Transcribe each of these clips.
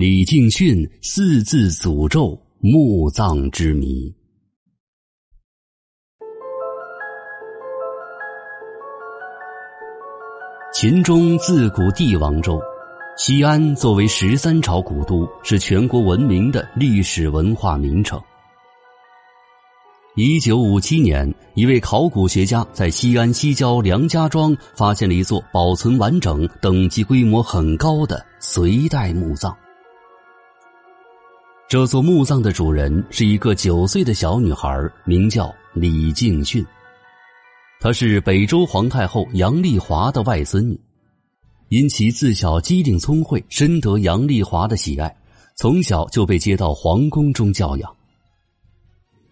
李敬训四字诅咒墓葬之谜。秦中自古帝王州，西安作为十三朝古都，是全国闻名的历史文化名城。一九五七年，一位考古学家在西安西郊梁家庄发现了一座保存完整、等级规模很高的隋代墓葬。这座墓葬的主人是一个九岁的小女孩，名叫李静训。她是北周皇太后杨丽华的外孙女，因其自小机灵聪慧，深得杨丽华的喜爱，从小就被接到皇宫中教养。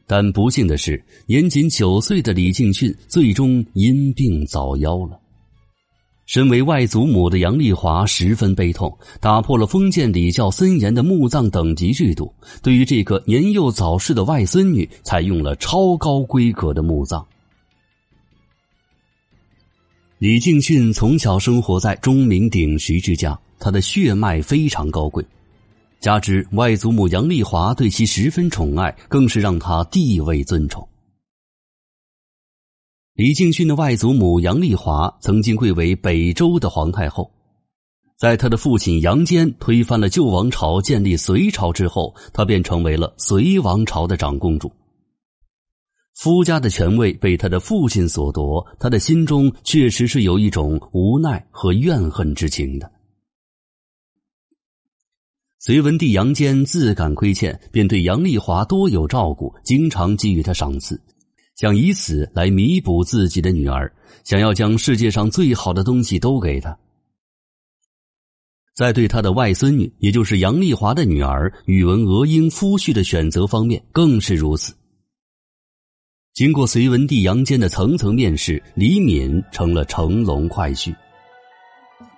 但不幸的是，年仅九岁的李静训最终因病早夭了。身为外祖母的杨丽华十分悲痛，打破了封建礼教森严的墓葬等级制度，对于这个年幼早逝的外孙女，采用了超高规格的墓葬。李敬训从小生活在钟鸣鼎食之家，他的血脉非常高贵，加之外祖母杨丽华对其十分宠爱，更是让他地位尊崇。李敬训的外祖母杨丽华曾经贵为北周的皇太后，在他的父亲杨坚推翻了旧王朝，建立隋朝之后，她便成为了隋王朝的长公主。夫家的权位被他的父亲所夺，他的心中确实是有一种无奈和怨恨之情的。隋文帝杨坚自感亏欠，便对杨丽华多有照顾，经常给予她赏赐。想以此来弥补自己的女儿，想要将世界上最好的东西都给她。在对他的外孙女，也就是杨丽华的女儿宇文娥英夫婿的选择方面，更是如此。经过隋文帝杨坚的层层面试，李敏成了乘龙快婿。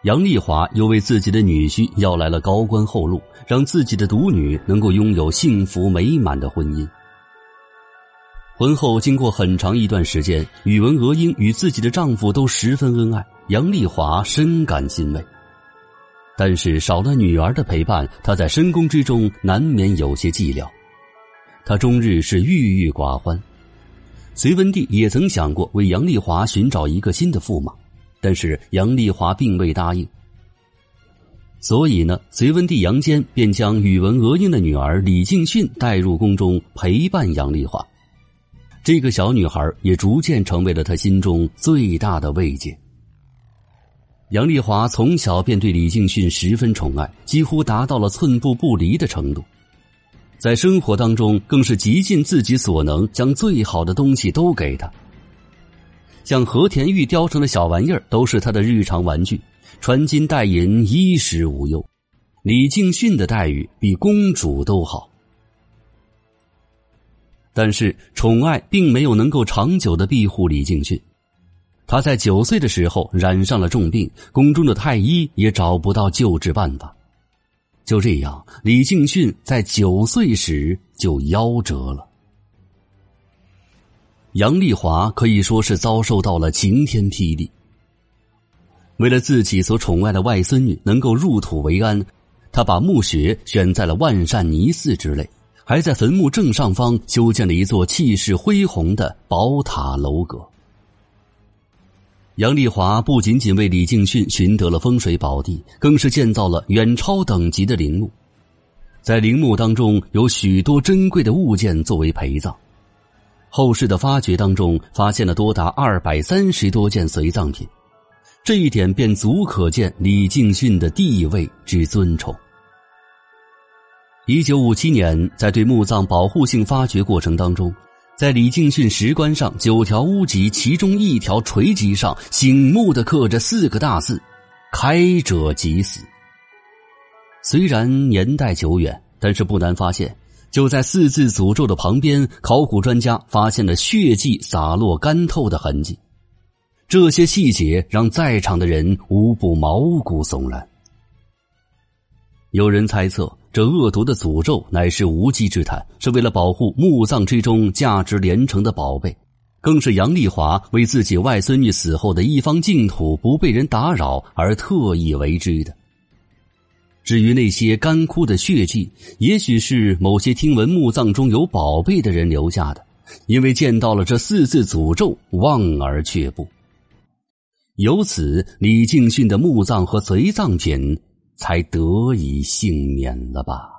杨丽华又为自己的女婿要来了高官厚禄，让自己的独女能够拥有幸福美满的婚姻。婚后，经过很长一段时间，宇文娥英与自己的丈夫都十分恩爱，杨丽华深感欣慰。但是少了女儿的陪伴，她在深宫之中难免有些寂寥。她终日是郁郁寡欢。隋文帝也曾想过为杨丽华寻找一个新的驸马，但是杨丽华并未答应。所以呢，隋文帝杨坚便将宇文娥英的女儿李敬训带入宫中陪伴杨丽华。这个小女孩也逐渐成为了他心中最大的慰藉。杨丽华从小便对李敬训十分宠爱，几乎达到了寸步不离的程度。在生活当中，更是极尽自己所能，将最好的东西都给他。像和田玉雕成的小玩意儿，都是他的日常玩具，穿金戴银，衣食无忧。李敬训的待遇比公主都好。但是宠爱并没有能够长久的庇护李敬训，他在九岁的时候染上了重病，宫中的太医也找不到救治办法。就这样，李敬训在九岁时就夭折了。杨丽华可以说是遭受到了晴天霹雳。为了自己所宠爱的外孙女能够入土为安，他把墓穴选在了万善泥寺之内。还在坟墓正上方修建了一座气势恢宏的宝塔楼阁。杨丽华不仅仅为李敬训寻得了风水宝地，更是建造了远超等级的陵墓，在陵墓当中有许多珍贵的物件作为陪葬。后世的发掘当中，发现了多达二百三十多件随葬品，这一点便足可见李敬训的地位之尊崇。一九五七年，在对墓葬保护性发掘过程当中，在李敬训石棺上九条屋脊其中一条垂脊上，醒目的刻着四个大字：“开者即死。”虽然年代久远，但是不难发现，就在四字诅咒的旁边，考古专家发现了血迹洒落干透的痕迹。这些细节让在场的人无不毛骨悚然。有人猜测。这恶毒的诅咒乃是无稽之谈，是为了保护墓葬之中价值连城的宝贝，更是杨丽华为自己外孙女死后的一方净土不被人打扰而特意为之的。至于那些干枯的血迹，也许是某些听闻墓葬中有宝贝的人留下的，因为见到了这四字诅咒，望而却步。由此，李敬训的墓葬和随葬品才得以幸免了吧。